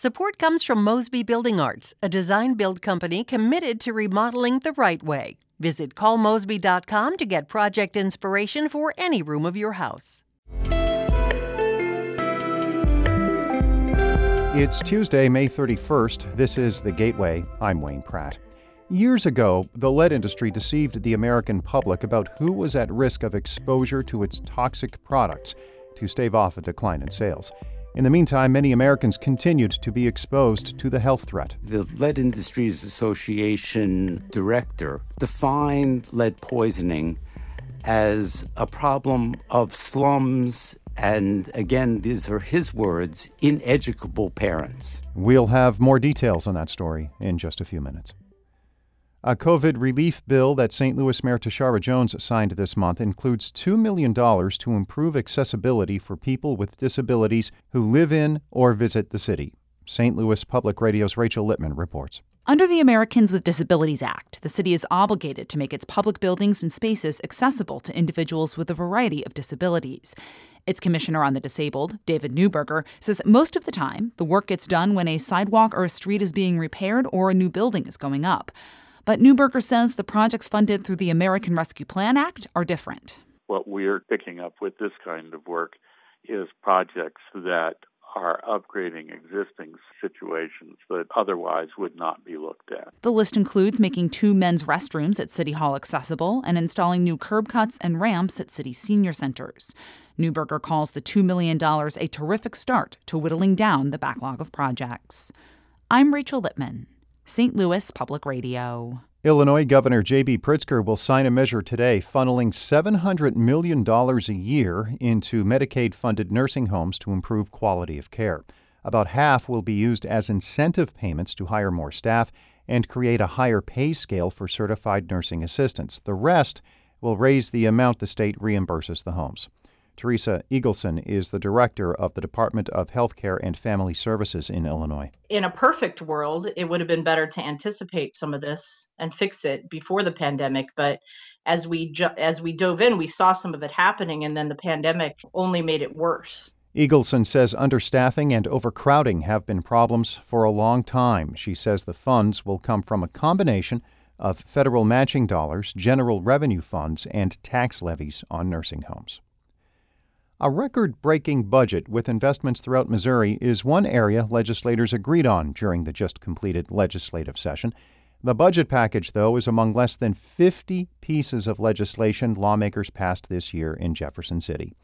Support comes from Mosby Building Arts, a design build company committed to remodeling the right way. Visit callmosby.com to get project inspiration for any room of your house. It's Tuesday, May 31st. This is The Gateway. I'm Wayne Pratt. Years ago, the lead industry deceived the American public about who was at risk of exposure to its toxic products to stave off a decline in sales. In the meantime, many Americans continued to be exposed to the health threat. The Lead Industries Association director defined lead poisoning as a problem of slums and again, these are his words ineducable parents. We'll have more details on that story in just a few minutes. A COVID relief bill that St. Louis Mayor Tishaura Jones signed this month includes $2 million to improve accessibility for people with disabilities who live in or visit the city. St. Louis Public Radio's Rachel Lippman reports. Under the Americans with Disabilities Act, the city is obligated to make its public buildings and spaces accessible to individuals with a variety of disabilities. Its commissioner on the disabled, David Newburger, says most of the time the work gets done when a sidewalk or a street is being repaired or a new building is going up. But Newburger says the projects funded through the American Rescue Plan Act are different. What we're picking up with this kind of work is projects that are upgrading existing situations that otherwise would not be looked at. The list includes making two men's restrooms at City Hall accessible and installing new curb cuts and ramps at city senior centers. Newburger calls the $2 million a terrific start to whittling down the backlog of projects. I'm Rachel Lippman. St. Louis Public Radio. Illinois Governor J.B. Pritzker will sign a measure today funneling $700 million a year into Medicaid funded nursing homes to improve quality of care. About half will be used as incentive payments to hire more staff and create a higher pay scale for certified nursing assistants. The rest will raise the amount the state reimburses the homes. Theresa Eagleson is the director of the Department of Healthcare and Family Services in Illinois. In a perfect world, it would have been better to anticipate some of this and fix it before the pandemic, but as we ju- as we dove in, we saw some of it happening and then the pandemic only made it worse. Eagleson says understaffing and overcrowding have been problems for a long time. She says the funds will come from a combination of federal matching dollars, general revenue funds, and tax levies on nursing homes. A record breaking budget with investments throughout Missouri is one area legislators agreed on during the just completed legislative session. The budget package, though, is among less than 50 pieces of legislation lawmakers passed this year in Jefferson City.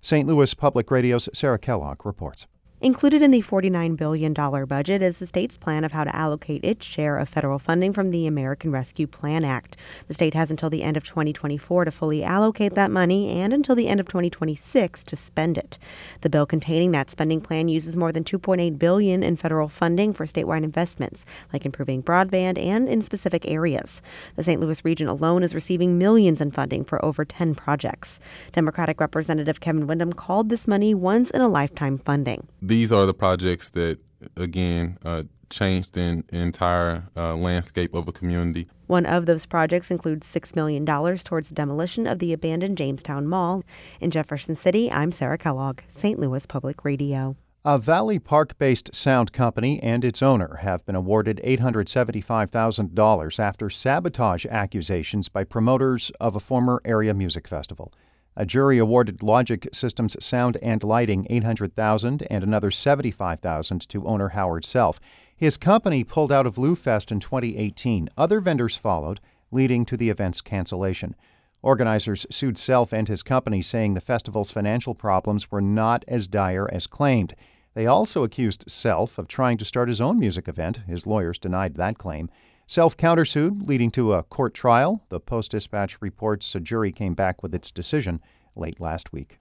St. Louis Public Radio's Sarah Kellogg reports. Included in the $49 billion budget is the state's plan of how to allocate its share of federal funding from the American Rescue Plan Act. The state has until the end of 2024 to fully allocate that money and until the end of 2026 to spend it. The bill containing that spending plan uses more than 2.8 billion in federal funding for statewide investments, like improving broadband and in specific areas. The St. Louis region alone is receiving millions in funding for over 10 projects. Democratic Representative Kevin Windham called this money once in a lifetime funding these are the projects that, again, uh, changed the entire uh, landscape of a community. One of those projects includes $6 million towards the demolition of the abandoned Jamestown Mall. In Jefferson City, I'm Sarah Kellogg, St. Louis Public Radio. A Valley Park based sound company and its owner have been awarded $875,000 after sabotage accusations by promoters of a former area music festival. A jury awarded Logic Systems Sound and Lighting 800,000 and another 75,000 to owner Howard Self. His company pulled out of LouFest in 2018. Other vendors followed, leading to the event's cancellation. Organizers sued Self and his company, saying the festival's financial problems were not as dire as claimed. They also accused Self of trying to start his own music event. His lawyers denied that claim. Self countersued, leading to a court trial. The Post Dispatch reports a jury came back with its decision late last week.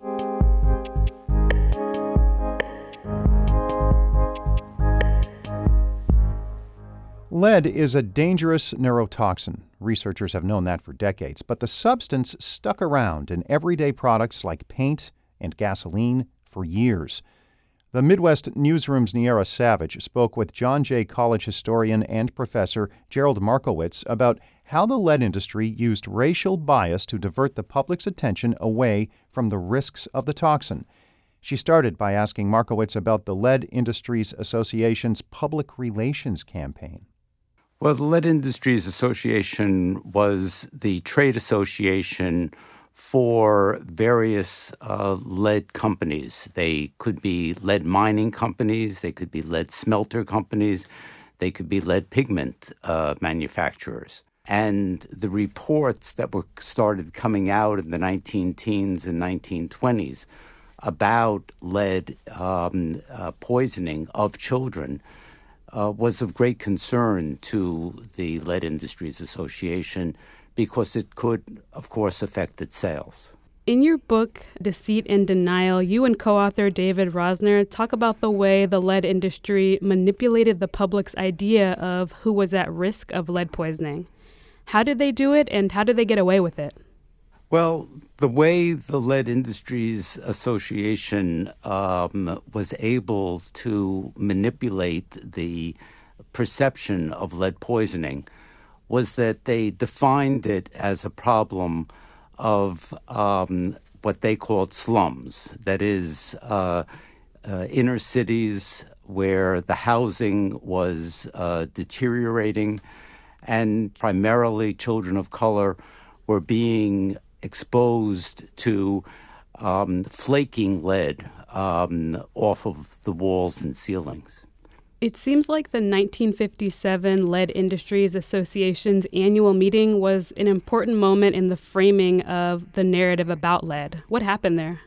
Lead is a dangerous neurotoxin. Researchers have known that for decades, but the substance stuck around in everyday products like paint and gasoline for years. The Midwest Newsroom's Niara Savage spoke with John Jay College historian and professor Gerald Markowitz about how the lead industry used racial bias to divert the public's attention away from the risks of the toxin. She started by asking Markowitz about the Lead Industries Association's public relations campaign. Well, the Lead Industries Association was the trade association for various uh, lead companies. They could be lead mining companies, they could be lead smelter companies, they could be lead pigment uh, manufacturers. And the reports that were started coming out in the 19 teens and 1920s about lead um, uh, poisoning of children uh, was of great concern to the Lead Industries Association because it could, of course, affect its sales. In your book, Deceit and Denial, you and co author David Rosner talk about the way the lead industry manipulated the public's idea of who was at risk of lead poisoning. How did they do it, and how did they get away with it? Well, the way the Lead Industries Association um, was able to manipulate the perception of lead poisoning was that they defined it as a problem of um, what they called slums. That is, uh, uh, inner cities where the housing was uh, deteriorating, and primarily children of color were being exposed to um, flaking lead um, off of the walls and ceilings. It seems like the 1957 Lead Industries Association's annual meeting was an important moment in the framing of the narrative about lead. What happened there?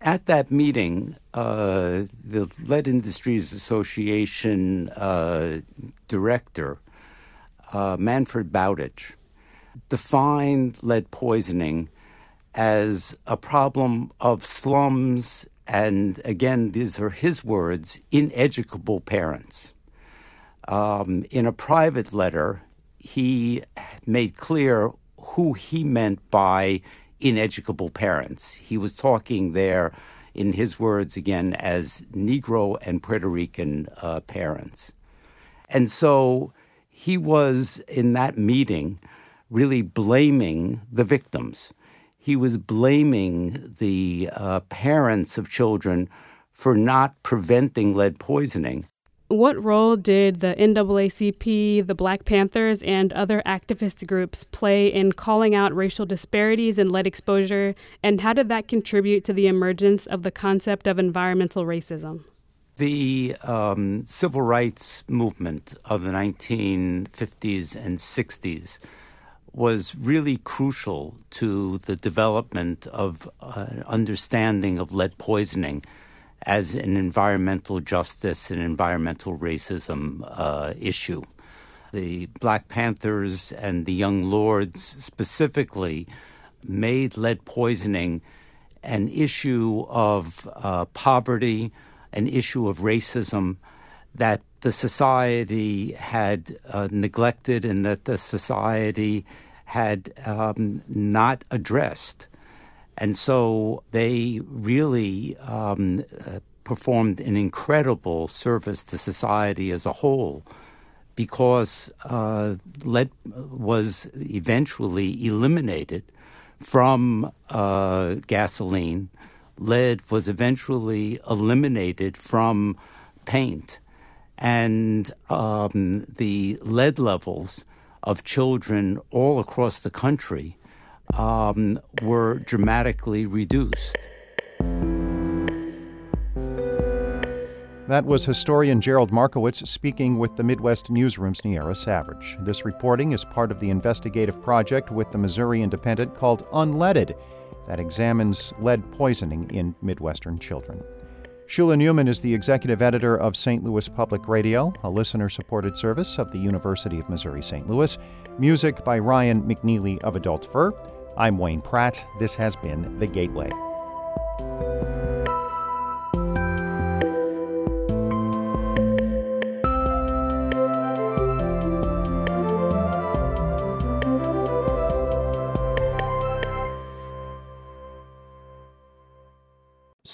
At that meeting, uh, the Lead Industries Association uh, director, uh, Manfred Bowditch, defined lead poisoning as a problem of slums and again, these are his words ineducable parents. Um, in a private letter, he made clear who he meant by ineducable parents. He was talking there, in his words again, as Negro and Puerto Rican uh, parents. And so he was in that meeting really blaming the victims he was blaming the uh, parents of children for not preventing lead poisoning. What role did the NAACP, the Black Panthers, and other activist groups play in calling out racial disparities in lead exposure, and how did that contribute to the emergence of the concept of environmental racism? The um, civil rights movement of the 1950s and 60s was really crucial to the development of uh, understanding of lead poisoning as an environmental justice and environmental racism uh, issue. The Black Panthers and the Young Lords specifically made lead poisoning an issue of uh, poverty, an issue of racism that the society had uh, neglected and that the society had um, not addressed. And so they really um, performed an incredible service to society as a whole because uh, lead was eventually eliminated from uh, gasoline. Lead was eventually eliminated from paint. And um, the lead levels of children all across the country um, were dramatically reduced. That was historian Gerald Markowitz speaking with the Midwest Newsroom's Niara Savage. This reporting is part of the investigative project with the Missouri Independent called Unleaded that examines lead poisoning in Midwestern children. Shula Neuman is the executive editor of St. Louis Public Radio, a listener supported service of the University of Missouri St. Louis. Music by Ryan McNeely of Adult Fur. I'm Wayne Pratt. This has been The Gateway.